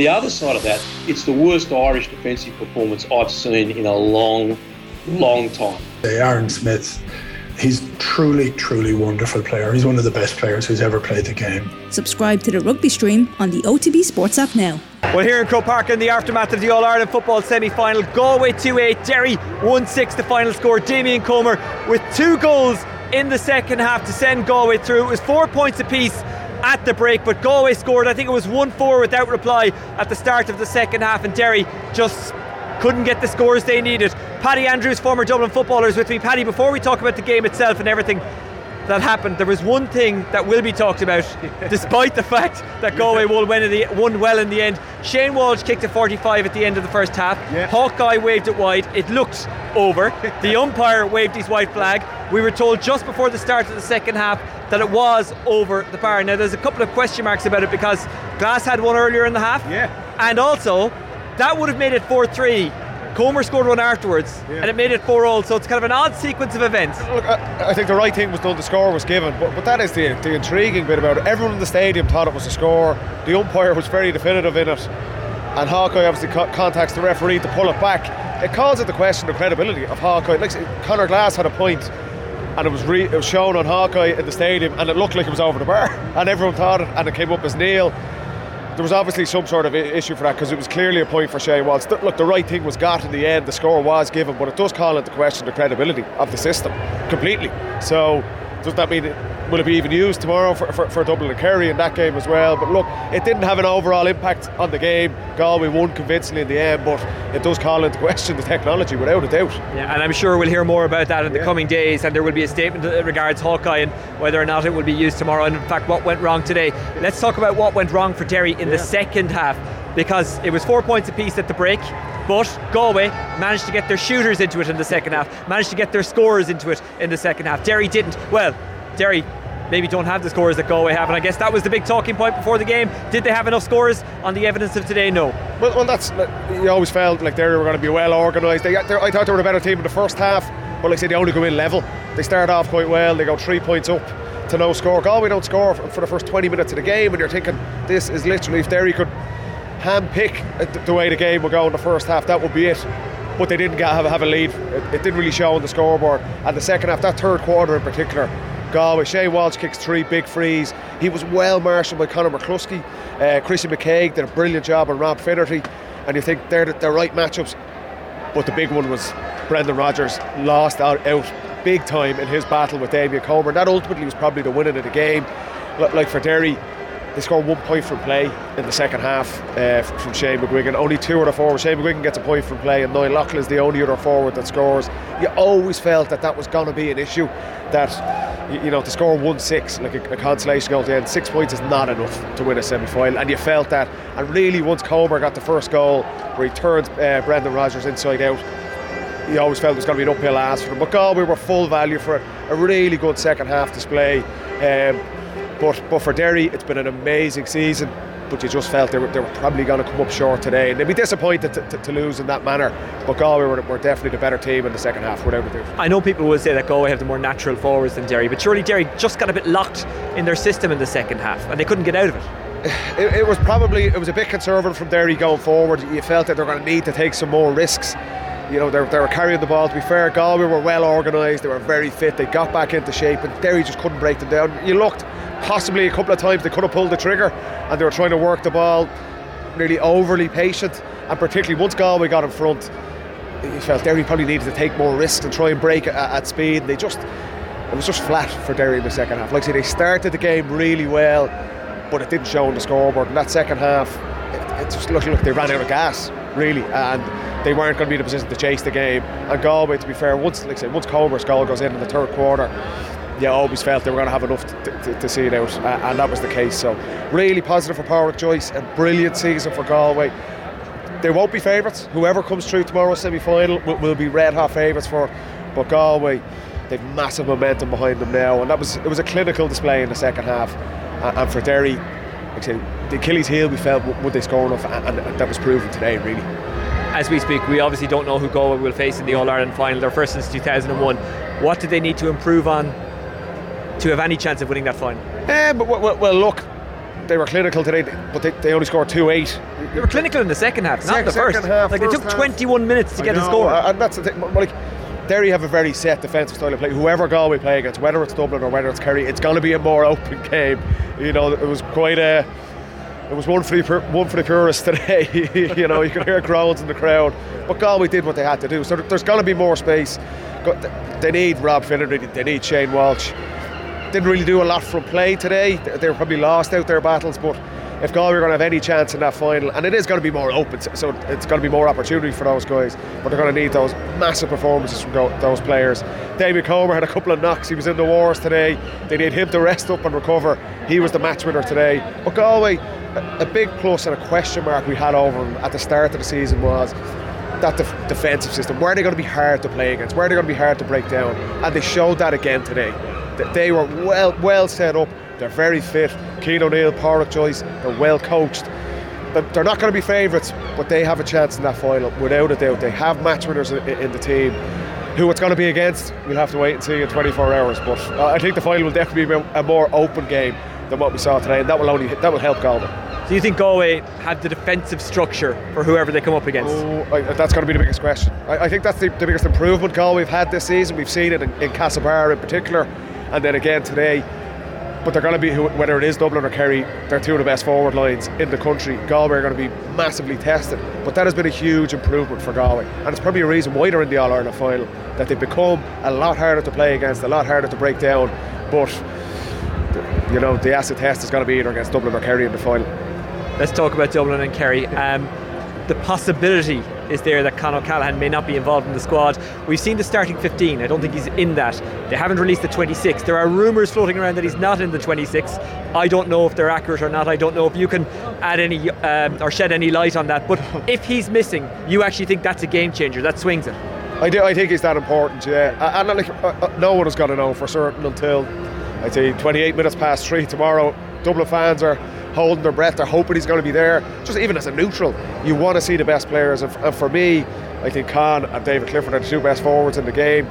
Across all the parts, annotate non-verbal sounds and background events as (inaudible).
The other side of that, it's the worst Irish defensive performance I've seen in a long, long time. Aaron Smith, he's truly, truly wonderful player. He's one of the best players who's ever played the game. Subscribe to the rugby stream on the OTB Sports app now. Well, here in Croke Park in the aftermath of the All Ireland football semi final, Galway 2 8, Derry 1 6, the final score. Damien Comer with two goals in the second half to send Galway through. It was four points apiece at the break, but Galway scored, I think it was 1 4 without reply at the start of the second half, and Derry just couldn't get the scores they needed. Paddy Andrews, former Dublin footballer, is with me. Paddy, before we talk about the game itself and everything, that happened, there was one thing that will be talked about, (laughs) despite the fact that Galway won, the, won well in the end. Shane Walsh kicked a 45 at the end of the first half. Yeah. Hawkeye waved it wide. It looked over. (laughs) the umpire waved his white flag. We were told just before the start of the second half that it was over the bar. Now, there's a couple of question marks about it because Glass had one earlier in the half. Yeah. And also, that would have made it 4 3 Comer scored one afterwards, yeah. and it made it 4 all. So it's kind of an odd sequence of events. Look, I, I, think the right thing was done. The score was given, but, but that is the, the intriguing bit about it. Everyone in the stadium thought it was a score. The umpire was very definitive in it, and Hawkeye obviously co- contacts the referee to pull it back. It calls into question the credibility of Hawkeye. Like Conor Glass had a point, and it was re- it was shown on Hawkeye in the stadium, and it looked like it was over the bar, (laughs) and everyone thought it, and it came up as nil there was obviously some sort of issue for that because it was clearly a point for Shane Walsh. Look, the right thing was got in the end, the score was given, but it does call into question the credibility of the system completely. So, does that mean will it be even used tomorrow for, for, for Dublin and Kerry in that game as well? But look, it didn't have an overall impact on the game. Galway won convincingly in the end, but it does call into question the technology without a doubt. Yeah, and I'm sure we'll hear more about that in the coming days, and there will be a statement that regards Hawkeye and whether or not it will be used tomorrow, and in fact, what went wrong today. Let's talk about what went wrong for Derry in yeah. the second half because it was four points apiece at the break. But Galway managed to get their shooters into it in the second half, managed to get their scorers into it in the second half. Derry didn't. Well, Derry maybe don't have the scores that Galway have. And I guess that was the big talking point before the game. Did they have enough scores on the evidence of today? No. Well, well that's you always felt like they were going to be well organised. I thought they were a better team in the first half, but like I said, they only go in level. They start off quite well. They go three points up to no score. Galway don't score for the first 20 minutes of the game, and you're thinking this is literally if Derry could hand pick the way the game would go in the first half, that would be it but they didn't have, have a lead. It, it, didn't really show on the scoreboard. And the second half, that third quarter in particular, Galway. Shane Walsh kicks three big frees. He was well marshalled by Conor McCluskey. Uh, Chrissy McKaigue did a brilliant job on Rob Finnerty. And you think they're the, right matchups. But the big one was Brendan Rogers lost out, out big time in his battle with Damien Comer. That ultimately was probably the winning of the game. Like for Derry, they scored one point from play in the second half uh, from Shane McGuigan. Only two other forwards. Shane McGuigan gets a point from play, and Lachlan is the only other forward that scores. You always felt that that was going to be an issue. That you know to score one six like a, a consolation goal at the end, six points is not enough to win a semi final, and you felt that. And really, once Comer got the first goal, where he turns uh, Brendan Rogers inside out, you always felt it was going to be an uphill ask for them. But Galway were full value for it. A really good second half display. Um, but, but for Derry, it's been an amazing season. But you just felt they were, they were probably going to come up short today. And they'd be disappointed to, to, to lose in that manner. But Galway were, were, definitely the better team in the second half, whatever it is. I know people will say that Galway have the more natural forwards than Derry, but surely Derry just got a bit locked in their system in the second half and they couldn't get out of it. (sighs) It, it was probably it was a bit conservative from Derry going forward. You felt that they're going to need to take some more risks you know, they, they were carrying the ball. To be fair, Galway were well organised. They were very fit. They got back into shape, and Derry just couldn't break them down. You looked possibly a couple of times they could have pulled the trigger, and they were trying to work the ball, really overly patient, and particularly once Galway got in front, he felt Derry probably needed to take more risks and try and break at, at speed. They just it was just flat for Derry in the second half. Like I say, they started the game really well, but it didn't show on the scoreboard. In that second half, it, it just looked like they ran out of gas, really, and they weren't going to be in a position to chase the game. And Galway, to be fair, once like I said, once Comer's goal goes in in the third quarter, you always felt they were going to have enough to, to, to see it out, and that was the case. So, really positive for Pádraic Joyce, a brilliant season for Galway. They won't be favourites. Whoever comes through tomorrow's semi final will, will, be red hot favourites for, but Galway, they've massive momentum behind them now, and that was it was a clinical display in the second half. And for Derry, the Achilles heel we felt would they score enough, and, that was proven today, really as we speak, we obviously don't know who Galway will face in the All Ireland final. They're first since 2001. What do they need to improve on to have any chance of winning that final? Um, but, well, well, look, they were clinical today, but they, they only scored two eight. They were clinical in the second half, not Second- the first. half, like they took half. 21 minutes to I get a know, score. uh, And that's the thing. Like, Derry have a very set defensive style of play. Whoever Galway play against, whether it's Dublin or whether it's Kerry, it's going to be a more open (laughs) game. You know, it was quite a. It was one for the one for the purists (laughs) today. you know, you could hear groans in the crowd, but Galway did what they had to do. So there's going to be more space. They need Rob Finnerty. They need Shane Walsh. Didn't really do a lot from play today. They- were probably lost out their battles, but if Galway are going to have any chance in that final, and it is going to be more open, so it's going to be more opportunity for those guys, but they're going to need those massive performances from those players. Damien Comer had a couple of knocks. He was in the wars today. They need him to rest up and recover. He was the match winner today. But Galway, a, a big plus and a question mark we had over them at the start of the season was that def- defensive system. Where are they going to be hard to play against? Where are they going to be hard to break down? And they showed that again today. That they were well well set up. They're very fit. Cian O'Neill, Pádraic Joyce, they're well coached. They're they're not going to be favourites, but they have a chance in that final without a doubt. They have match winners in, the team. Who it's going to be against, we'll have to wait and see in 24 hours. But uh, I think the final will definitely be a more open game than what we saw today, and that will only that will help Galway. Do you think Galway have the defensive structure for whoever they come up against? Oh, I, that's going to be the biggest question. I, I think that's the, the biggest improvement Galway have had this season. We've seen it in, in Castlebar in particular, and then again today. But they're going to be, whether it is Dublin or Kerry, they're two of the best forward lines in the country. Galway are going to be massively tested. But that has been a huge improvement for Galway. And it's probably a reason why they're in the All Ireland final, that they've become a lot harder to play against, a lot harder to break down. But, you know, the acid test is going to be either against Dublin or Kerry in the final. Let's talk about Dublin and Kerry. Um, the possibility is there that Con O'Callaghan may not be involved in the squad. We've seen the starting 15. I don't think he's in that. They haven't released the 26. There are rumours floating around that he's not in the 26. I don't know if they're accurate or not. I don't know if you can add any um, or shed any light on that. But (laughs) if he's missing, you actually think that's a game changer. That swings it. I do. I think it's that important. Yeah, and and, like uh, uh, no one is going to know for certain until I'd say 28 minutes past three tomorrow. Dublin fans are holding their breath. They're hoping he's going to be there. Just even as a neutral, you want to see the best players. And, for me, I think Con and David Clifford are the two best forwards in the game.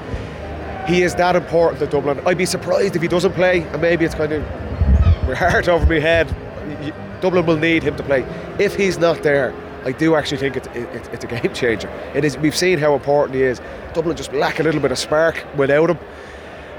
He is that important to Dublin. I'd be surprised if he doesn't play, and maybe it's kind of my heart over my head. Dublin will need him to play. If he's not there, I do actually think it's, it, it's a game changer. It is. We've seen how important he is. Dublin just lack a little bit of spark without him.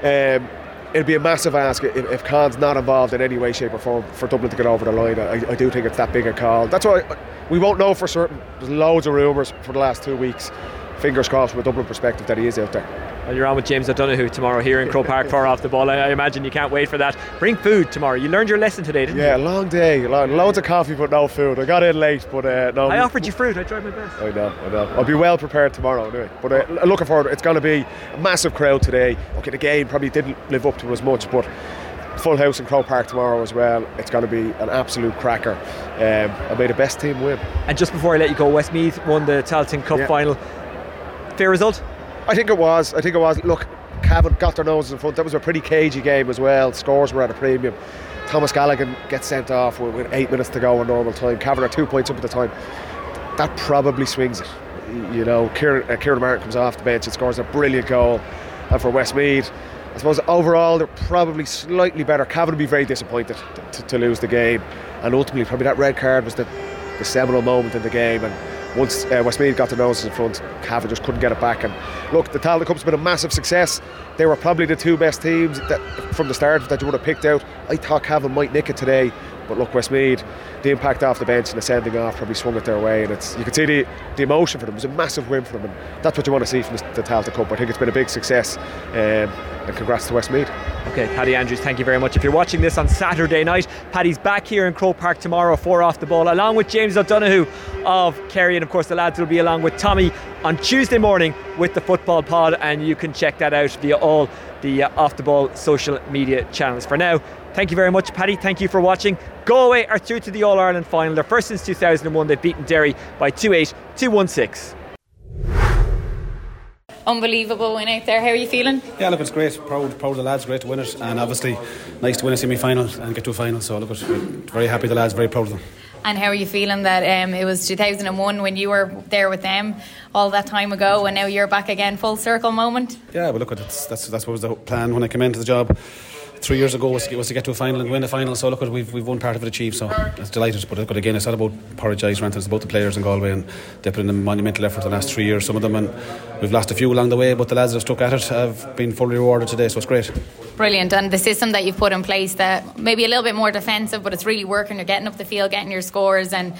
Um, it'd be a massive ask if, if Con's not involved in any way, shape, or form for Dublin to get over the line. I, I do think it's that big a call. That's why we won't know for certain. There's loads of rumours for the last two weeks. Fingers crossed from a Dublin perspective that he is out there. Well, you're on with James O'Donoghue tomorrow here in Croke Park, far off the ball. I, I imagine you can't wait for that. Bring food tomorrow. You learned your lesson today, didn't Yeah, long day, lo- loads of coffee but no food. I got in late, but uh, no. I offered you fruit. I tried my best. I know, I know. I'll be well prepared tomorrow anyway. But uh, looking forward, it's going to be a massive crowd today. Okay, the game probably didn't live up to as much, but full house in Croke Park tomorrow as well. It's going to be an absolute cracker. Um, I made the best team win. And just before I let you go, Westmeath won the Tailteann Cup Yeah. final. Fair result? I think it was. I think it was. Look, Cavan got their noses in front. That was a pretty cagey game as well. Scores were at a premium. Thomas Gallagher gets sent off with, with eight minutes to go in normal time. Cavan are two points up at the time. That probably swings it. You know, Kieran, uh, Kieran Martin comes off the bench and scores a brilliant goal. And for Westmeath, I suppose overall they're probably slightly better. Cavan would be very disappointed to, to lose the game. And ultimately, probably that red card was the, the seminal moment in the game. And once uh, Westmeath got their noses in front, Cavan just couldn't get it back. And look, the Tailteann Cup's been a massive success. They were probably the two best teams that, from the start that you would have picked out. I thought Cavan might nick it today, but look, Westmeath, the impact off the bench and the sending off probably swung it their way. And it's you can see the, the emotion for them. It was a massive win for them, and that's what you want to see from the, Tailteann Cup. I think it's been a big success, um, and congrats to Westmeath. Okay, Paddy Andrews, thank you very much. If you're watching this on Saturday night, Paddy's back here in Croke Park tomorrow, for off the ball, along with James O'Donoghue of Kerry, and of course the lads will be along with Tommy on Tuesday morning with the football pod, and you can check that out via all the uh, off the ball social media channels. For now, thank you very much, Paddy. Thank you for watching. Galway are through to the All Ireland final. They're first since 2001. They've beaten Derry by 2 8, 2 1 6. Unbelievable win out there. How are you feeling? Yeah, look, it's great. Proud, proud of the lads. Great to win it, and obviously nice to win a semi-final and get to a final. So look, it's very happy the lads. Very proud of them. And how are you feeling that um, it was 2001 when you were there with them all that time ago, and now you're back again, full circle moment? Yeah, well, look, that's that's that's what was the plan when I came into the job. Three years ago was, was to get to a final and win a final. So look, we've we've won part of it achieved. So it's delighted. But, but again, it's not about or anything. It's about the players in Galway and they put in a monumental effort the last three years. Some of them and we've lost a few along the way, but the lads that have stuck at it have been fully rewarded today. So it's great. Brilliant, and the system that you've put in place that maybe a little bit more defensive, but it's really working. You're getting up the field, getting your scores, and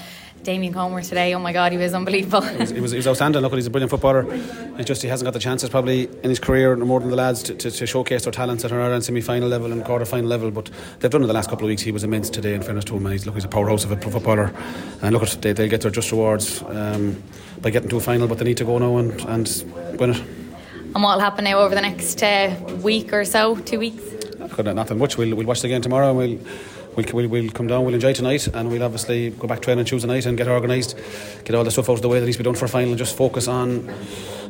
Damien Comer today, oh my God, he was unbelievable. he, was, he, was, he was outstanding. Look, at he's a brilliant footballer. It's just he hasn't got the chances probably in his career more than the lads to, to, to showcase their talents at an Ireland semi final level and quarter final level. But they've done it the last couple of weeks. He was immense today, in fairness to him. And he's, look, he's a powerhouse of a footballer. And look, they, they'll get their just rewards um, by getting to a final, but they need to go now and, and win it. And what will happen now over the next uh, week or so, two weeks? Nothing much. We'll, we'll watch the game tomorrow and we'll we'll, we'll, we'll come down, we'll enjoy tonight, and we'll obviously go back training Tuesday night and get organised, get all the stuff out of the way that needs to be done for a final, and just focus on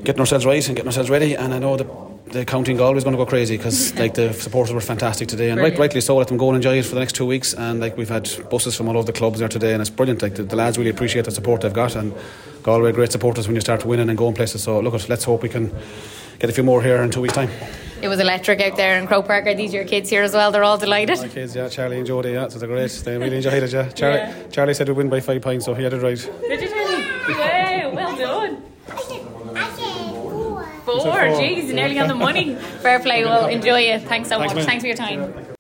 getting ourselves right and getting ourselves ready. And I know the the counting goal is going to go crazy because (laughs) like the supporters were fantastic today. And right, rightly so let them go and enjoy it for the next two weeks. And like we've had buses from all over the clubs there today and it's brilliant. Like the, the lads really appreciate the support they've got and Galway great supporters when you start winning and going places. So look let's hope we can get a few more here in two weeks time it was electric out there in Croke Park. Are these your kids here as well? They're all delighted. My kids, yeah, Charlie and Jodie, yeah, so they're great. They really enjoyed it, yeah. Charlie, yeah. Charlie said we'd win by five points, so he had it right. Did you, Charlie? Wow, well done. Four, jeez, nearly on the money. (laughs) Fair play, well, enjoy it. Thanks so Thanks, much. Man. Thanks for your time.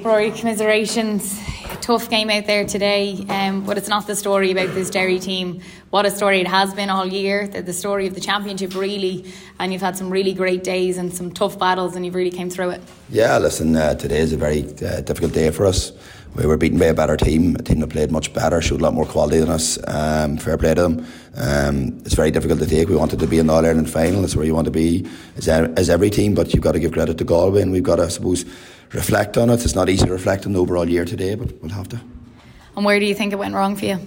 Rory, commiserations tough game out there today, um, but it's not the story about this Derry team. What a story it has been all year. The, the story of the championship, really, and you've had some really great days and some tough battles, and you've really came through it. Yeah, listen, uh, today is a very uh, difficult day for us. We were beaten by a better team, a team that played much better, showed a lot more quality than us. Um, fair play to them. Um, it's very difficult to take. We wanted to be in the All Ireland final. That's where you want to be as, as every team, but you've got to give credit to Galway, and we've got to, I suppose, reflect on it. It's not easy to reflect on the overall year today, but we'll have to. And where do you think it went wrong for you?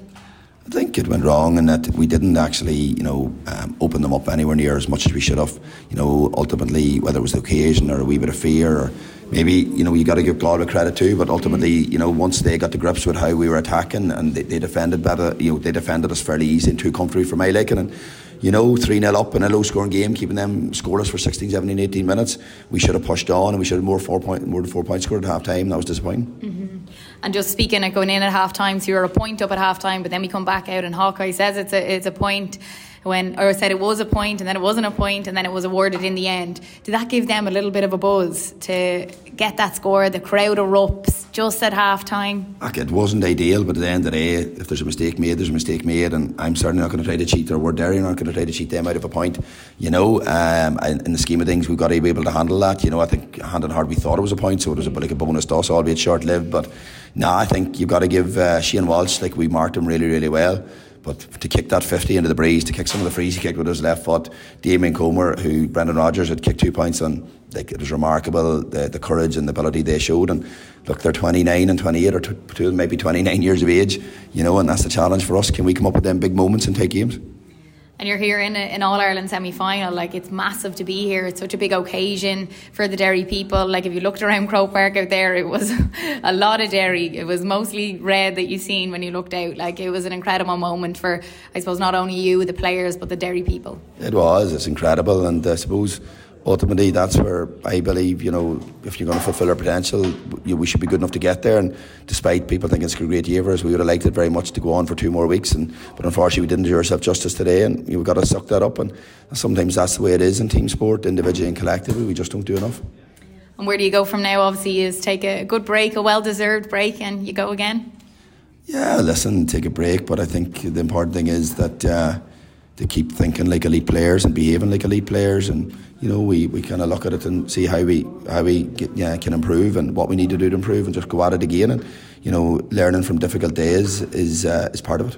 I think it went wrong in that we didn't actually, you know, um, open them up anywhere near as much as we should have. You know, ultimately, whether it was the occasion or a wee bit of fear, or maybe, you know, you got to give Galway credit too. But ultimately, you know, once they got to grips with how we were attacking and they, they defended better, you know, they defended us fairly easy and too comfortable for my liking. And you know, 3 0 up in a low scoring game, keeping them scoreless for 16, 17, 18 minutes. We should have pushed on and we should have more four point, more than four points scored at half time. That was disappointing. Mm-hmm. And just speaking of going in at half time, so you're a point up at half time, but then we come back out and Hawkeye says it's a, it's a point when or said it was a point and then it wasn't a point and then it was awarded in the end. Did that give them a little bit of a buzz to get that score? The crowd erupts just at half time. it wasn't ideal, but at the end of the day, if there's a mistake made, there's a mistake made, and I'm certainly not going to try to cheat. Or we're Derry not going to try to cheat them out of a point. You know, um, in the scheme of things, we've got to be able to handle that. You know, I think hand on heart, we thought it was a point, so it was a like a bonus toss, albeit short lived. But no, I think you've got to give uh, Shane Walsh like we marked him really, really well. But to kick that 50 into the breeze, to kick some of the frees he kicked with his left foot, Damien Comer, who Brendan Rogers had kicked two points on, like, it was remarkable the, the courage and the ability they showed. And look, they're 29 and 28, or two, maybe 29 years of age, you know, and that's the challenge for us. Can we come up with them big moments and take games? And you're here in an All Ireland semi final. Like it's massive to be here. It's such a big occasion for the Derry people. Like if you looked around Croke Park out there, it was (laughs) a lot of Derry. It was mostly red that you seen when you looked out. Like it was an incredible moment for, I suppose, not only you, the players, but the Derry people. It was. It's incredible, and I suppose ultimately that's where I believe you know if you're going to fulfil our potential we should be good enough to get there. And despite people thinking it's a great year for us we would have liked it very much to go on for two more weeks. And but unfortunately we didn't do ourselves justice today and you've got to suck that up. And sometimes that's the way it is in team sport individually and collectively. We just don't do enough. And where do you go from now? Obviously is take a good break a well deserved break and you go again. Yeah listen take a break. But I think the important thing is that uh, to keep thinking like elite players and behaving like elite players. And you know, we, we kind of look at it and see how we how we get, yeah, can improve and what we need to do to improve and just go at it again. And you know, learning from difficult days is uh, is part of it.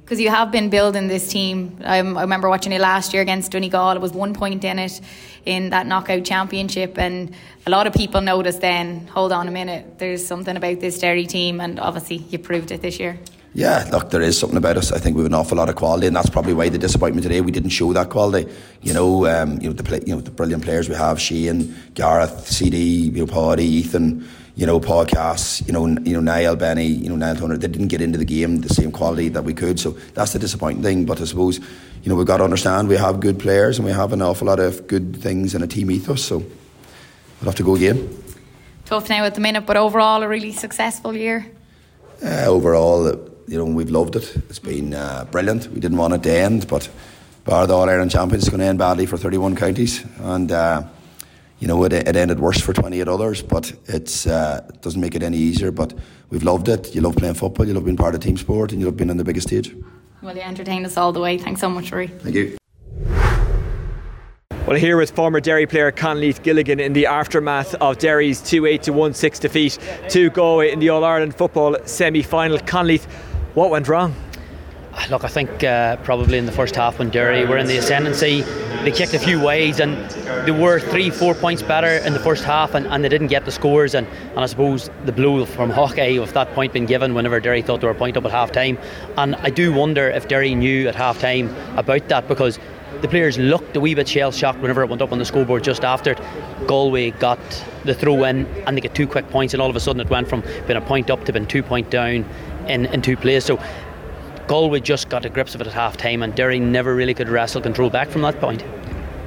Because you have been building this team. Um, I remember watching it last year against Donegal. It was one point in it in that knockout championship, and a lot of people noticed then. Hold on a minute, there's something about this Derry team, and obviously you proved it this year. Yeah, look, there is something about us. I think we have an awful lot of quality, and that's probably why the disappointment today we didn't show that quality. You know, um, you know the play, you know the brilliant players we have: Shane, Gareth, CD, you know, Paddy, Ethan. You know, Paul Cass, you know, you know, Niall Benny, you know, Niall Toner, they didn't get into the game the same quality that we could. So that's the disappointing thing. But I suppose, you know, we've got to understand we have good players and we have an awful lot of good things in a team ethos. So we'll have to go again. Tough now at the minute, but overall a really successful year. Uh, overall, you know, we've loved it. It's been uh, brilliant. We didn't want it to end, but bar the All Ireland Champions, it's going to end badly for 31 counties, and uh, you know, it, it, ended worse for 28 others. But it's uh, it doesn't make it any easier. But we've loved it. You love playing football. You love being part of team sport, and you love being on the biggest stage. Well, you entertained us all the way. Thanks so much, Rory. Thank you. Well, here is former Derry player Conleith Gilligan in the aftermath of Derry's 2 8 to 1 6 defeat to Galway in the All Ireland football semi final. Conleith, what went wrong? Look, I think uh, probably in the first half when Derry were in the ascendancy, they kicked a few ways and they were three, four points better in the first half and, and they didn't get the scores. And, and I suppose the blow from Hawkeye, with that point being given whenever Derry thought they were a point up at half time. And I do wonder if Derry knew at half time about that because the players looked a wee bit shell shocked whenever it went up on the scoreboard just after it. Galway got the throw in and they get two quick points, and all of a sudden it went from being a point up to being two point down in, in two plays. So Galway just got to grips of it at half time, and Derry never really could wrestle control back from that point.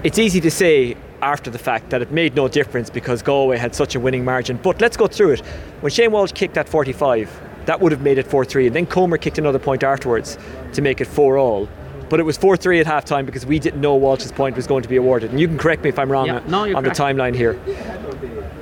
It's easy to say after the fact that it made no difference because Galway had such a winning margin, but let's go through it. When Shane Walsh kicked that 45, that would have made it 4 3, and then Comer kicked another point afterwards to make it 4 all but it was 4 3 at half time because we didn't know Walsh's point was going to be awarded. And you can correct me if I'm wrong yeah, no, on correct. the timeline here.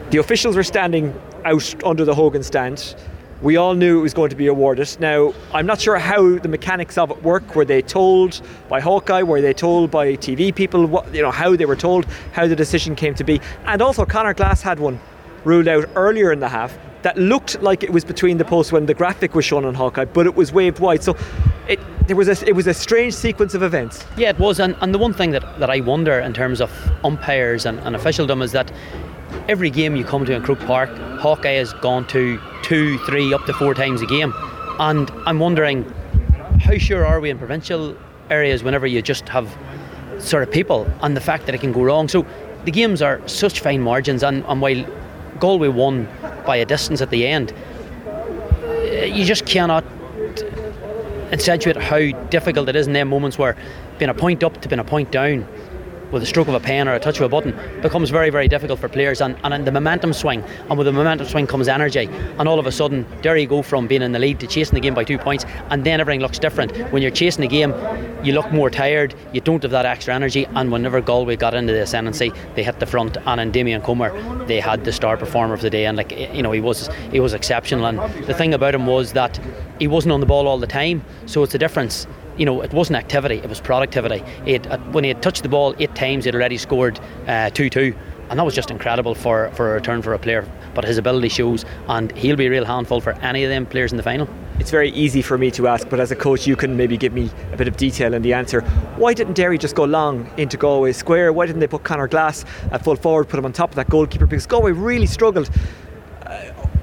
The officials were standing out under the Hogan stand. We all knew it was going to be awarded. Now, I'm not sure how the mechanics of it work. Were they told by Hawkeye? Were they told by TV people? What, you know, how they were told, how the decision came to be. And also, Conor Glass had one ruled out earlier in the half that looked like it was between the posts when the graphic was shown on Hawkeye, but it was waved wide. So it there was a it was a strange sequence of events. Yeah, it was, and, and the one thing that, that I wonder in terms of umpires and, and officialdom is that every game you come to in Croke Park, Hawkeye has gone to two, three, up to four times a game, and I'm wondering how sure are we in provincial areas whenever you just have sort of people and the fact that it can go wrong. So the games are such fine margins, and, and while Galway won by a distance at the end, you just cannot accentuate how difficult it is in them moments where being a point up to being a point down with a stroke of a pen or a touch of a button becomes very, very difficult for players. And, and the momentum swing, and with the momentum swing comes energy. And all of a sudden, there you go from being in the lead to chasing the game by two points, and then everything looks different. When you're chasing the game, you look more tired, you don't have that extra energy. And whenever Galway got into the ascendancy, they hit the front. And in Damien Comer, they had the star performer of the day, and like you know, he was he was exceptional. And the thing about him was that he wasn't on the ball all the time, so it's a difference you know, it wasn't activity, it was productivity. It, uh, when he had touched the ball eight times, he'd already scored uh, 2 2. And that was just incredible for, for a return for a player. But his ability shows, and he'll be a real handful for any of them players in the final. It's very easy for me to ask, but as a coach, you can maybe give me a bit of detail in the answer. Why didn't Derry just go long into Galway Square? Why didn't they put Conor Glass at full forward, put him on top of that goalkeeper? Because Galway really struggled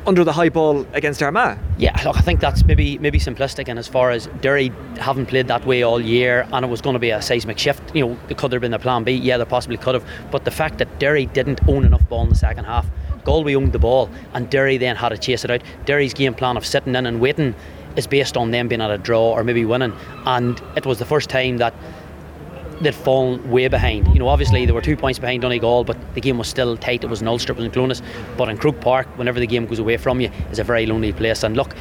under the high ball against Armagh. Yeah, look, I think that's maybe maybe simplistic. And as far as Derry haven't played that way all year, and it was going to be a seismic shift, you know, it could have been a plan B? Yeah, there possibly could have. But the fact that Derry didn't own enough ball in the second half, Galway owned the ball, and Derry then had to chase it out. Derry's game plan of sitting in and waiting is based on them being at a draw or maybe winning. And it was the first time that they'd fallen way behind. You know, obviously they were two points behind Donegal, but the game was still tight. It was an Ulster, it was in. But in Croke Park, whenever the game goes away from you, is a very lonely place. And look,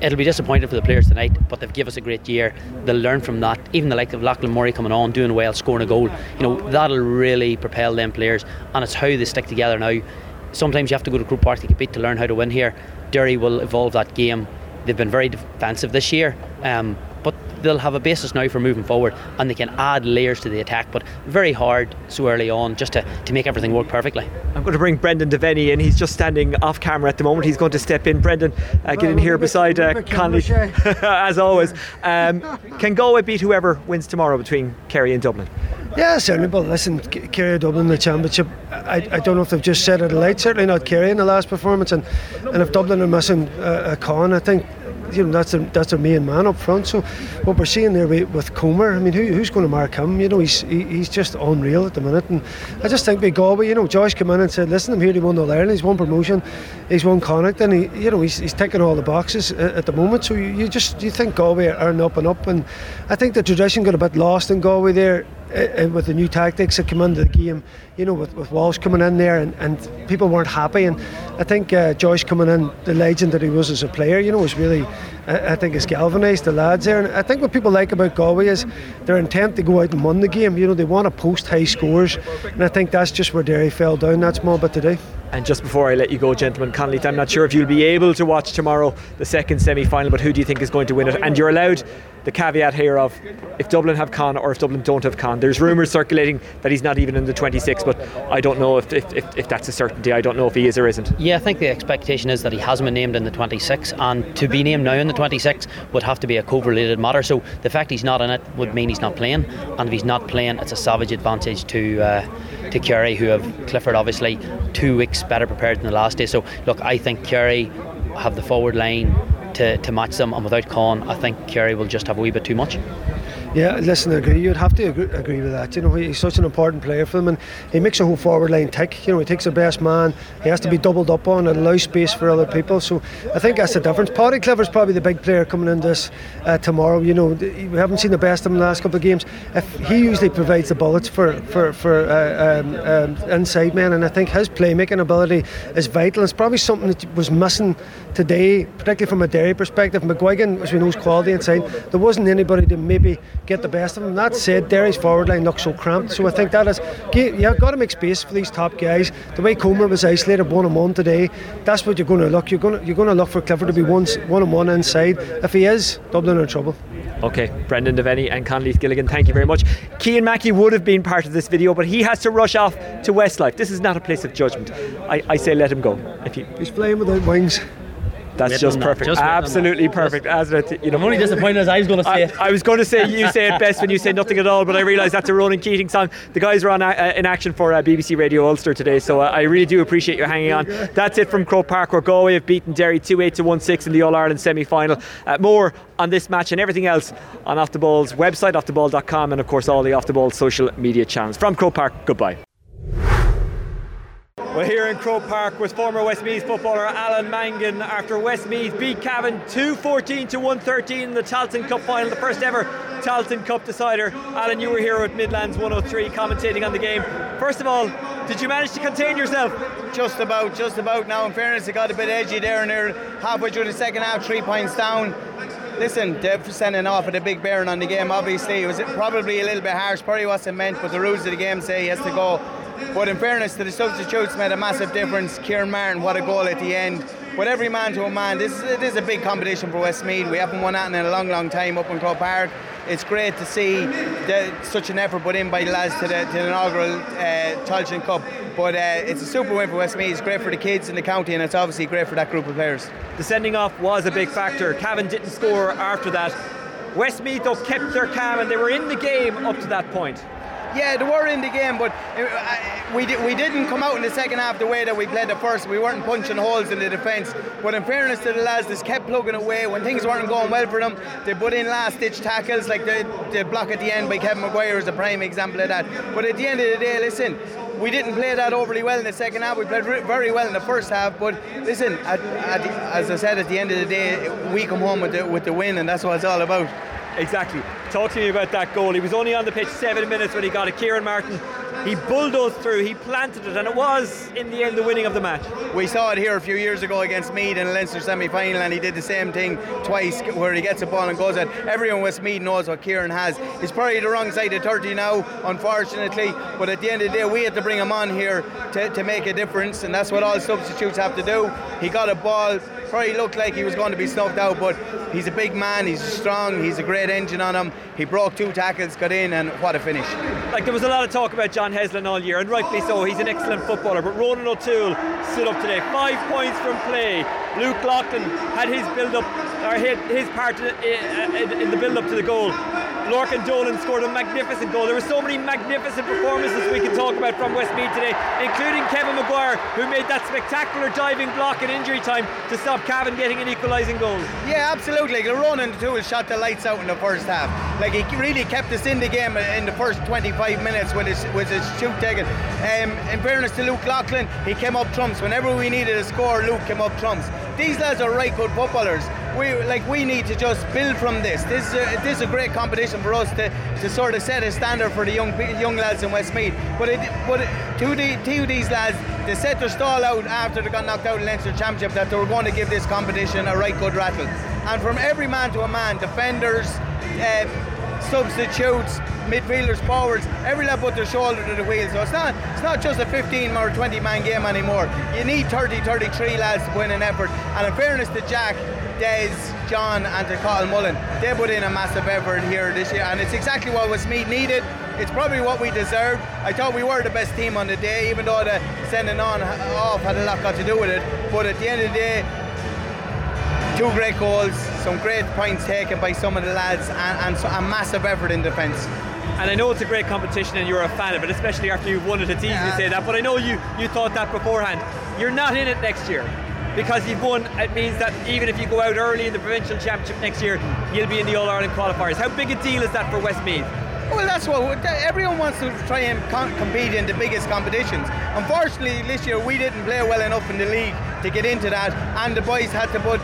it'll be disappointing for the players tonight, but they've given us a great year. They'll learn from that. Even the like of Lachlan Murray coming on, doing well, scoring a goal. You know, that'll really propel them players. And it's how they stick together now. Sometimes you have to go to Croke Park to compete to learn how to win here. Derry will evolve that game. They've been very defensive this year. Um, but they'll have a basis now for moving forward and they can add layers to the attack but very hard so early on just to, to make everything work perfectly I'm going to bring Brendan Devaney in he's just standing off camera at the moment he's going to step in Brendan uh, get in here beside uh, Conley (laughs) as always um, can Galway beat whoever wins tomorrow between Kerry and Dublin yeah, certainly. But listen, Kerry Dublin the championship. I, I don't know if they've just set it alight. Certainly not Kerry in the last performance, and, and if Dublin are missing uh, a con, I think you know that's their, that's their main man up front. So what we're seeing there with Comer, I mean, who, who's going to mark him? You know, he's he, he's just unreal at the minute. And I just think by Galway, you know, Josh came in and said, "Listen, I'm here to win the Ireland. He's won promotion, he's won Connacht, and he, you know, he's, he's ticking all the boxes at, at the moment. So you, you just you think Galway are up and up, and I think the tradition got a bit lost in Galway there uh, with the new tactics that come into the game, you know, with, with Walsh coming in there and, and people weren't happy. And I think uh, Joyce coming in, the legend that he was as a player, you know, was really, I, I think, has galvanised the lads there. And I think what people like about Galway is their intent to go out and win the game. You know, they want to post high scores. And I think that's just where Derry fell down that small bit today. And just before I let you go, gentlemen, Conley, I'm not sure if you'll be able to watch tomorrow the second semi final, but who do you think is going to win it? And you're allowed the caveat here of if Dublin have Con or if Dublin don't have Con. There's rumours circulating that he's not even in the 26, but I don't know if, if, if, if, that's a certainty. I don't know if he is or isn't. Yeah, I think the expectation is that he hasn't been named in the 26, and to be named now in the 26 would have to be a COVID related matter. So the fact he's not in it would mean he's not playing, and if he's not playing, it's a savage advantage to uh, to Kerry, who have Clifford obviously two weeks better prepared than the last day. So look, I think Kerry have the forward line to, to match them, and without Con, I think Kerry will just have a wee bit too much. Yeah, listen, I agree. You'd have to agree, agree, with that. You know, he's such an important player for them, and he makes the whole forward line tick. You know, he takes the best man. He has to be doubled up on and allow space for other people. So I think that's the difference. Paudie Clifford's probably the big player coming in this uh, tomorrow. You know, we haven't seen the best of him in the last couple of games. If he usually provides the bullets for for for uh, um, um, inside men, and I think his playmaking ability is vital. It's probably something that was missing today, particularly from a Derry perspective. McGuigan, as we know, is quality inside. There wasn't anybody to maybe get the best of him. That said, Derry's forward line looks so cramped. So I think that is, yeah, got to make space for these top guys. The way Comer was isolated one on one today, that's what you're going to look. You're going to you're going to look for Clifford to be one one on one inside. If he is, Dublin are in trouble. Okay, Brendan Devaney and Conleith Gilligan, thank you very much. Cian Mackey would have been part of this video, but he has to rush off to Westlife. This is not a place of judgment. I, I say let him go. If you, He's playing without wings. That's just perfect. Just Absolutely perfect. As it, you know, I'm only disappointed as I was going to say I, it. I was going to say you say it best when you say nothing at all, but I realised that's a Ronan Keating song. The guys are on uh, in action for uh, BBC Radio Ulster today, so uh, I really do appreciate you hanging on. That's it from Croke Park, where Galway have beaten Derry 2 8 to 1 6 in the All Ireland semi final. Uh, more on this match and everything else on Off the Ball's website, offtheball.com, and of course all the Off the Ball social media channels. From Croke Park, goodbye. We're here in Croke Park with former Westmeath footballer Alan Mangan after Westmeath beat Cavan 2-14 to 113 in the Tailteann Cup final, the first ever Tailteann Cup decider. Alan, you were here with Midlands 103 commentating on the game. First of all, did you manage to contain yourself? Just about, just about. Now, in fairness, it got a bit edgy there and there. Halfway through the second half, three points down. Listen, they're sending off at a big bearing on the game. Obviously, it was probably a little bit harsh. Probably wasn't meant, but the rules of the game say he has to go. But in fairness to the substitutes, made a massive difference. Kieran Martin, what a goal at the end. But every man to a man, this is, this is a big competition for Westmeath. We haven't won that in a long, long time up in Croke Park. It's great to see the, such an effort put in by the lads to the, to the inaugural uh, Tailteann Cup. But uh, it's a super win for Westmeath. It's great for the kids in the county, and it's obviously great for that group of players. The sending off was a big factor. Cavan didn't score after that. Westmeath, though, kept their calm, and they were in the game up to that point. Yeah, they were in the game, but uh, we, we didn't come out in the second half the way that we played the first. We weren't punching holes in the defence. But in fairness to the lads, they kept plugging away. When things weren't going well for them, they put in last ditch tackles, like the, the block at the end by Kevin Maguire is a prime example of that. But at the end of the day, listen, we didn't play that overly well in the second half. We played very well in the first half. But listen, at, at as I said, at the end of the day, we come home with the, with the win, and that's what it's all about. Exactly. Talk to me about that goal. He was only on the pitch seven minutes when he got it. Kieran Martin, he bulldozed through, he planted it, and it was, in the end, the winning of the match. We saw it here a few years ago against Meath in the Leinster semi final, and he did the same thing twice where he gets a ball and goes at. Everyone with Meath knows what Kieran has. He's probably the wrong side of 30 now, unfortunately, but at the end of the day, we had to bring him on here to, to make a difference, and that's what all substitutes have to do. He got a ball, probably looked like he was going to be snuffed out, but he's a big man, he's strong, he's a great engine on him. He broke two tackles, got in, and what a finish. Like there was a lot of talk about John Heslin all year, and rightly so. He's an excellent footballer, but Ronan O'Toole stood up today. Five points from play. Luke Loughlin had his build up, or his part in the build up to the goal. Lorcan Dolan scored a magnificent goal. There were so many magnificent performances we can talk about from Westmeath today, including Kevin Maguire, who made that spectacular diving block in injury time to stop Cavan getting an equalising goal. Yeah, absolutely. Ronan O'Toole shot the lights out in the first half. Like he really kept us in the game in the first 25 minutes with his with his shoot taken. Um, in fairness to Luke Loughlin, he came up trumps. Whenever we needed a score, Luke came up trumps. These lads are right good footballers. we like we need to just build from this. This is a, this is a great competition for us to, to sort of set a standard for the young young lads in Westmeath. But it, but two, the, these lads, they set their stall out after they got knocked out in Leinster Championship that they were going to give this competition a right good rattle. And from every man to a man, defenders. Uh, substitutes, midfielders, forwards, every lad put their shoulder to the wheel. So it's not it's not just a 15 or 20 man game anymore. You need 30, 33 lads to win an effort. And in fairness to Jack, Des, John, and to Carl Mullen, they put in a massive effort here this year, and it's exactly what Westmeath needed. It's probably what we deserved. I thought we were the best team on the day, even though the sending on uh, off had a lot got to do with it. But at the end of the day, two great goals, some great points taken by some of the lads, and, and so, a massive effort in defence. And I know it's a great competition and you're a fan of it, especially after you've won it. It's easy yeah. to say that, but I know you, you thought that beforehand. You're not in it next year because you've won. It means that even if you go out early in the provincial championship next year, you'll be in the All Ireland qualifiers. How big a deal is that for Westmeath? Well, that's what everyone wants to try and compete in the biggest competitions. Unfortunately, this year we didn't play well enough in the league to get into that, and the boys had to put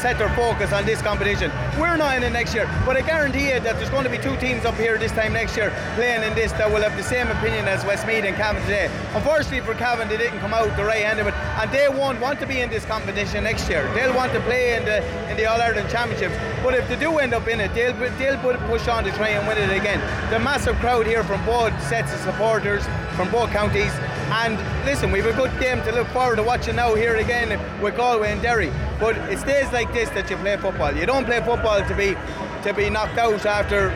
set their focus on this competition. We're not in it next year, but I guarantee you that there's going to be two teams up here this time next year playing in this that will have the same opinion as Westmeath and Cavan today. Unfortunately for Cavan, they didn't come out the right end of it, and they won't want to be in this competition next year. They'll want to play in the in the All Ireland Championships, but if they do end up in it, they'll they'll push on to try and win it again. The massive crowd here from both sets of supporters from both counties and listen, we have a good game to look forward to watching now here again with Galway and Derry. But it's days like this that you play football. You don't play football to be to be knocked out after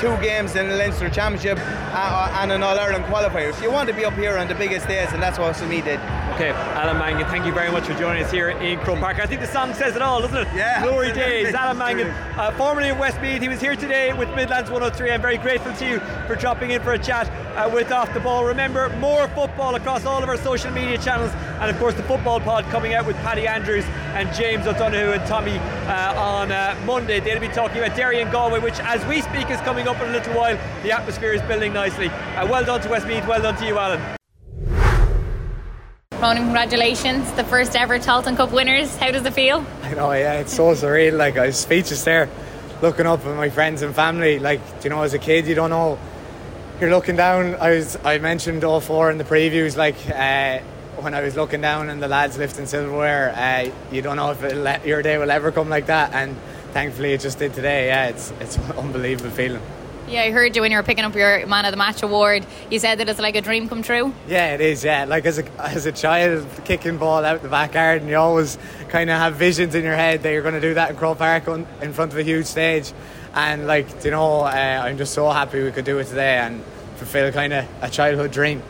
two games in the Leinster Championship uh, and an All Ireland qualifier. So you want to be up here on the biggest days, and that's what me did. Okay, Alan Mangan, thank you very much for joining us here in Croke Park. I think the song says it all, doesn't it? Yeah. Glory (laughs) days. Alan Mangan, uh, formerly of Westmeath, he was here today with Midlands 103. I'm very grateful to you for dropping in for a chat uh, with Off the Ball. Remember, more football across all of our social media channels, and of course, the football pod coming out with Paddy Andrews and James O'Donoghue and Tommy uh, on uh, Monday. They'll be talking about Derry and Galway, which, as we speak, is coming up in a little while. The atmosphere is building nicely. Uh, well done to Westmeath, well done to you, Alan. Ronan, congratulations, the first ever Tailteann Cup winners. How does it feel? I know, yeah, it's so surreal. Like, I was speechless there, looking up at my friends and family. Like, you know, as a kid, you don't know. You're looking down. I was, I mentioned all four in the previews. Like, uh, when I was looking down and the lads lifting silverware, uh, you don't know if your day will ever come like that. And thankfully, it just did today. Yeah, it's it's an unbelievable feeling. Yeah, I heard you when you were picking up your Man of the Match award. You said that it's like a dream come true. Yeah, it is. Yeah, like as a as a child kicking ball out the back garden, you always kind of have visions in your head that you're going to do that in Croke Park in front of a huge stage. And like you know, uh, I'm just so happy we could do it today and fulfill kind of a childhood dream.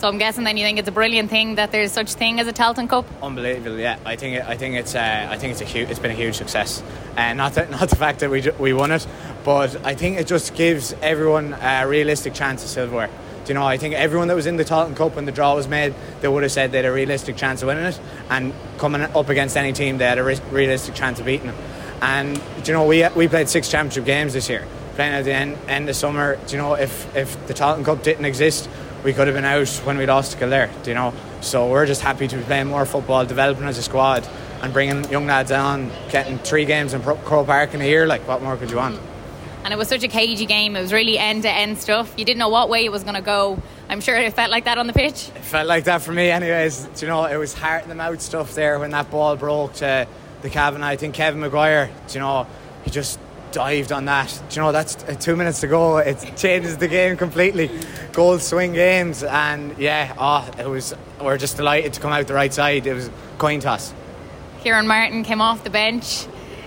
So I'm guessing then you think it's a brilliant thing that there's such thing as a Tailteann Cup. Unbelievable, yeah. I think it, I think it's uh, I think it's a huge, it's been a huge success, and uh, not (laughs) not the fact that we we won it, but I think it just gives everyone a realistic chance of silverware. Do you know, I think everyone that was in the Tailteann Cup when the draw was made, they would have said they had a realistic chance of winning it, and coming up against any team, they had a re- realistic chance of beating them. And you know, we we played six championship games this year, playing at the end end of summer. Do you know, if if the Tailteann Cup didn't exist, we could have been out when we lost to Kildare, you know. So we're just happy to be playing more football, developing as a squad, and bringing young lads on, getting three games in Croke Park in a year. Like, what more could you want? And it was such a cagey game. It was really end to end stuff. You didn't know what way it was going to go. I'm sure it felt like that on the pitch. It felt like that for me, anyways. Do you know, it was heart in the mouth stuff there when that ball broke to the Cavan. I think Kevin Maguire, do you know, he just dived on that. Do you know, that's uh, two minutes to go. It changes the game completely. Goal swing games, and yeah, oh, it was. We're just delighted to come out the right side. It was coin toss. Kieran Martin came off the bench.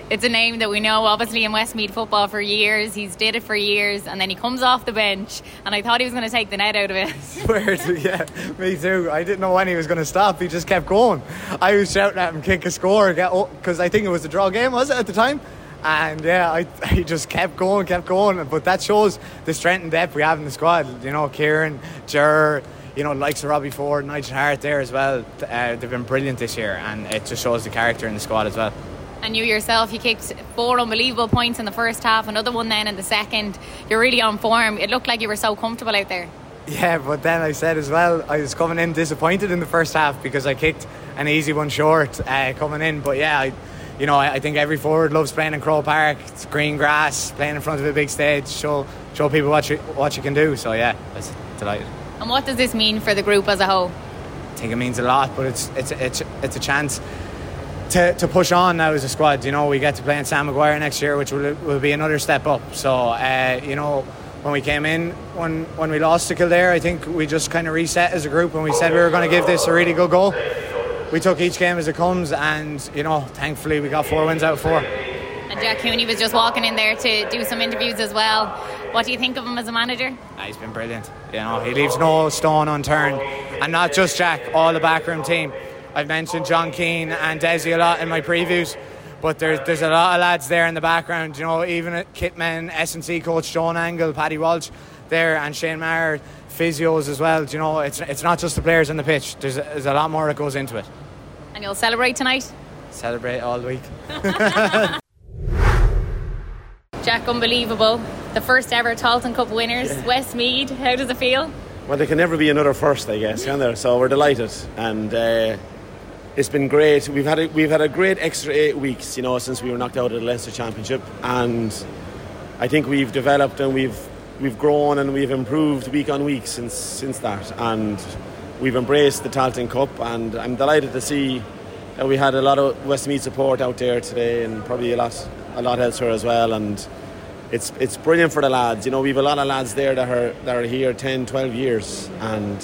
It's a name that we know, obviously, in Westmeath football for years. He's did it for years, and then he comes off the bench, and I thought he was going to take the net out of it. (laughs) Weird, yeah, me too. I didn't know when he was going to stop. He just kept going. I was shouting at him, kick a score, because I think it was a draw game, was it at the time? And yeah, I, I just kept going, kept going. But that shows the strength and depth we have in the squad. You know, Kieran, Ger, you know, likes of Robbie Ford, Nigel Hart there as well. Uh, they've been brilliant this year, and it just shows the character in the squad as well. And you yourself, you kicked four unbelievable points in the first half, another one then in the second. You're really on form. It looked like you were so comfortable out there. Yeah, but then I said as well, I was coming in disappointed in the first half because I kicked an easy one short uh, coming in. But yeah, I, you know, I, I think every forward loves playing in Croke Park. It's green grass, playing in front of a big stage, show show people what you what you can do. So yeah, I was delighted. And what does this mean for the group as a whole? I think it means a lot, but it's it's it's it's a chance to, to push on now as a squad. You know, we get to play in Sam Maguire next year, which will, will be another step up. So, uh, you know, when we came in, when when we lost to Kildare, I think we just kind of reset as a group and we said we were going to give this a really good go. We took each game as it comes, and you know, thankfully we got four wins out of four. And Jack Cooney was just walking in there to do some interviews as well. What do you think of him as a manager? Ah, he's been brilliant. You know, he leaves no stone unturned, and not just Jack, all the backroom team. I've mentioned John Keane and Desi a lot in my previews, but there's there's a lot of lads there in the background. You know, even at Kitman, S and C coach John Angle, Paddy Walsh, there, and Shane Maher, physios as well. You know, it's it's not just the players on the pitch. There's there's a lot more that goes into it. And you'll celebrate tonight? Celebrate all week. (laughs) Jack, unbelievable. The first ever Tailteann Cup winners, yeah. Westmeath. How does it feel? Well, there can never be another first, I guess, can there? So we're delighted, and uh, it's been great. We've had a, we've had a great extra eight weeks, you know, since we were knocked out of the Leinster Championship, and I think we've developed and we've we've grown and we've improved week on week since since that, and we've embraced the Tailteann Cup, and I'm delighted to see that we had a lot of Westmeath support out there today, and probably a lot a lot elsewhere as well, and it's it's brilliant for the lads. You know, we have a lot of lads there that are that are here 10, 12 years, and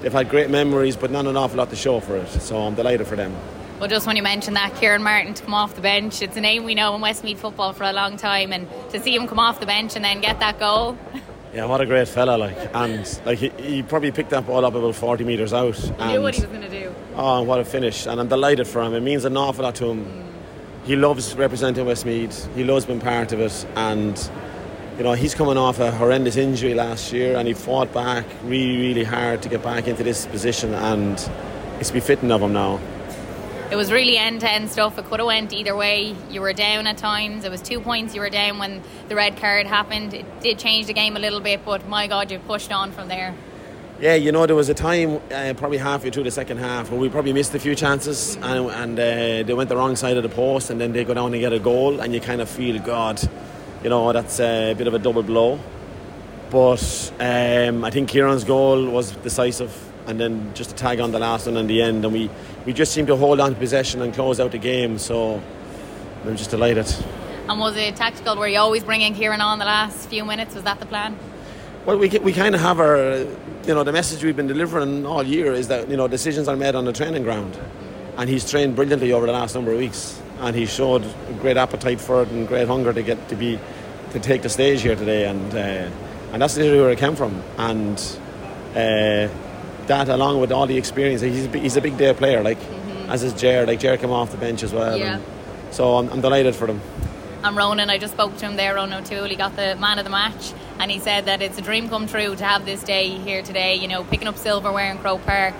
they've had great memories, but not an awful lot to show for it. So I'm delighted for them. Well, just when you mentioned that, Kieran Martin to come off the bench, it's a name we know in Westmeath football for a long time, and to see him come off the bench and then get that goal. (laughs) Yeah, what a great fella! Like, and like he, he probably picked that ball up about 40 metres out. He and, knew what he was going to do. Oh, what a finish! And I'm delighted for him. It means an awful lot to him. Mm he loves representing Westmeath. He loves being part of it, and you know he's coming off a horrendous injury last year, and he fought back really, really hard to get back into this position, and it's befitting of him now. It was really end-to-end stuff. It could have went either way. You were down at times. It was two points you were down when the red card happened. It did change the game a little bit, but my God, you pushed on from there. Yeah, you know, there was a time uh, probably halfway through the second half where we probably missed a few chances and, and uh, they went the wrong side of the post and then they go down and get a goal and you kind of feel, God, you know, that's a bit of a double blow. But um, I think Kieran's goal was decisive and then just to tag on the last one in the end and we, we just seemed to hold on to possession and close out the game so I'm just delighted. And was it tactical? Were you always bringing Kieran on the last few minutes? Was that the plan? Well, we, we kind of have our, you know, the message we've been delivering all year is that, you know, decisions are made on the training ground. And he's trained brilliantly over the last number of weeks. And he showed great appetite for it and great hunger to get to be, to take the stage here today. And, uh, and that's literally where it came from. And uh, that, along with all the experience, he's, he's a big day player, like, mm-hmm. as is Jer. Like, Jer came off the bench as well. Yeah. so I'm, I'm delighted for them. And Ronan, I just spoke to him there, Ronan O'Toole. He got the man of the match and he said that it's a dream come true to have this day here today. You know, picking up silverware in Croke Park,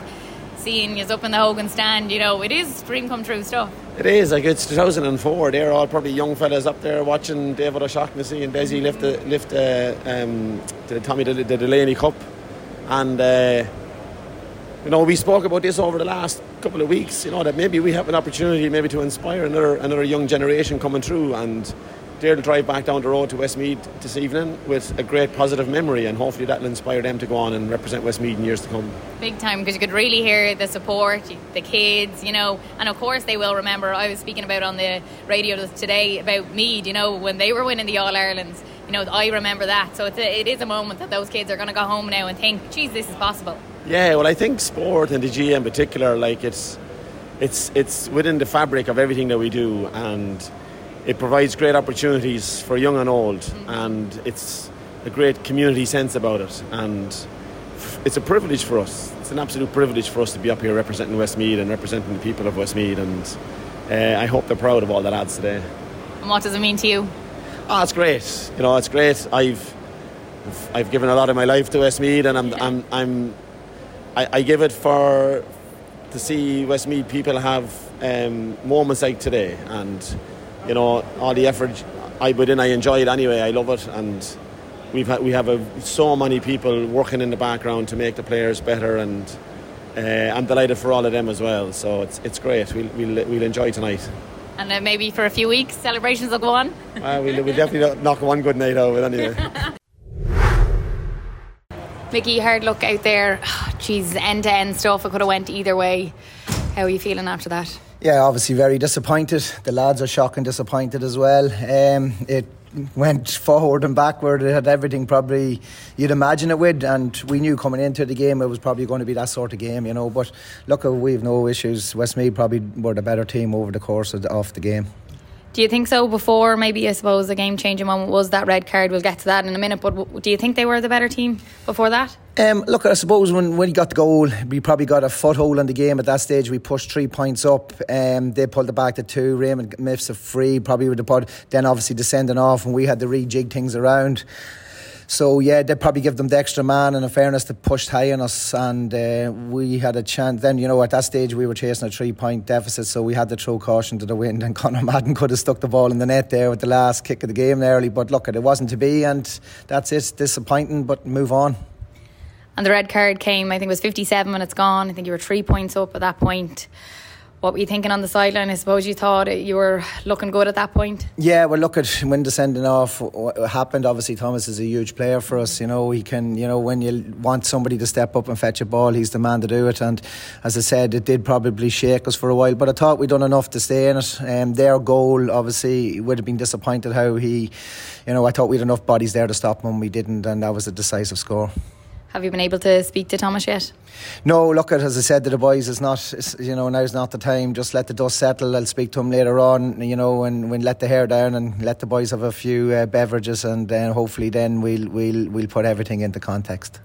seeing you up in the Hogan stand. You know, it is dream come true stuff. It is like it's 2004. They're all probably young fellas up there watching David O'Shaughnessy and Desi lift the lift uh, um, the Tommy the, the Delaney Cup, and uh, you know we spoke about this over the last couple of weeks. You know that maybe we have an opportunity maybe to inspire another another young generation coming through and to drive back down the road to Westmeath this evening with a great positive memory, and hopefully that will inspire them to go on and represent Westmeath in years to come. Big time, because you could really hear the support, the kids, you know, and of course they will remember. I was speaking about on the radio today about Meath, you know, when they were winning the All Irelands. You know, I remember that. So it's a, it is a moment that those kids are going to go home now and think, geez, this is possible. Yeah, well, I think sport and the GAA in particular, like it's, it's, it's within the fabric of everything that we do, and it provides great opportunities for young and old, mm-hmm. and it's a great community sense about it. And it's a privilege for us. It's an absolute privilege for us to be up here representing Westmeath and representing the people of Westmeath, And uh, I hope they're proud of all the lads today. And what does it mean to you? Oh, it's great. You know, it's great. I've I've given a lot of my life to Westmeath, and I'm I'm, I'm I, I give it for to see Westmeath people have um, moments like today and you know, all the effort I put in, I enjoy it anyway. I love it, and we've had, we have a, so many people working in the background to make the players better, and uh, I'm delighted for all of them as well. So it's it's great. We'll we'll, we'll enjoy tonight. And uh, maybe for a few weeks, celebrations will go on. Uh, we'll, we'll definitely knock one good night it anyway. (laughs) Mickey, hard luck out there. (sighs) Jeez, end to end stuff. It could have went either way. How are you feeling after that? Yeah, obviously very disappointed. The lads are shocking disappointed as well. Um, it went forward and backward. It had everything probably you'd imagine it would, and we knew coming into the game it was probably going to be that sort of game, you know. But look, we've no issues. Westmeath probably were the better team over the course of the, of the game. Do you think so? Before maybe I suppose the game changing moment was that red card. We'll get to that in a minute. But do you think they were the better team before that? Um, look, I suppose when, when he got the goal, we probably got a foothold in the game at that stage. We pushed three points up. Um, they pulled it back to two. Raymond Miffs a free, probably would have put. Then obviously descending off, and we had to rejig things around. So yeah, they'd probably give them the extra man. And in fairness, they pushed high on us, and uh, we had a chance. Then you know, at that stage, we were chasing a three-point deficit, so we had to throw caution to the wind. And (laughs) Conor Madden could have stuck the ball in the net there with the last kick of the game early. But look, it wasn't to be, and that's it. Disappointing, but move on. And the red card came. I think it was 57 minutes gone. I think you were three points up at that point what were you thinking on the sideline? I suppose you thought you were looking good at that point. Yeah, well, look at when the sending off happened. Obviously, Thomas is a huge player for us. You know, he can. You know, when you want somebody to step up and fetch a ball, he's the man to do it. And as I said, it did probably shake us for a while, but I thought we'd done enough to stay in it. Um, their goal, obviously, would have been disappointed how he. You know, I thought we'd enough bodies there to stop him. We didn't, and that was a decisive score. Have you been able to speak to Thomas yet? No, look at as I said to the boys, it's not it's, you know now's not the time. Just let the dust settle. I'll speak to him later on. You know, and when let the hair down and let the boys have a few uh, beverages, and then hopefully then we'll we'll we'll put everything into context.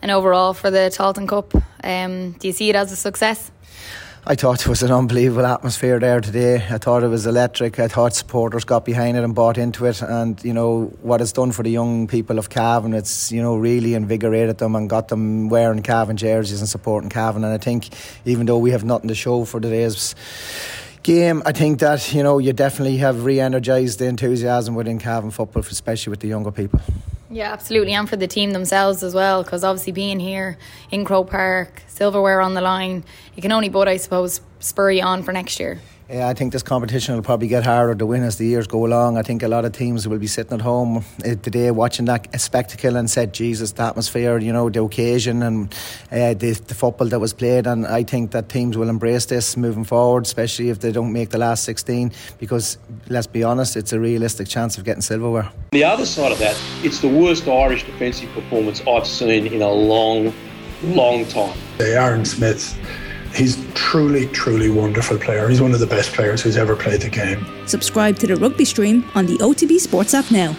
And overall for the Tailteann Cup, um, do you see it as a success? I thought it was an unbelievable atmosphere there today. I thought it was electric. I thought supporters got behind it and bought into it. And you know what it's done for the young people of Cavan. It's you know really invigorated them and got them wearing Cavan jerseys and supporting Cavan. And I think even though we have nothing to show for today's game, I think that you know you definitely have re-energised the enthusiasm within Cavan football, especially with the younger people. Yeah, absolutely, and for the team themselves as well, because obviously being here in Croke Park, silverware on the line, you can only but I suppose spur you on for next year. Yeah, I think this competition will probably get harder to win as the years go along. I think a lot of teams will be sitting at home uh, today watching that spectacle and said, Jesus, the atmosphere, you know, the occasion and uh, the, the, football that was played. And I think that teams will embrace this moving forward, especially if they don't make the last 16, because let's be honest, it's a realistic chance of getting silverware. The other side of that, it's the worst Irish defensive performance I've seen in a long, long time. Aaron Smith he's truly, truly wonderful player. He's one of the best players who's ever played the game. Subscribe to the rugby stream on the OTB Sports app now.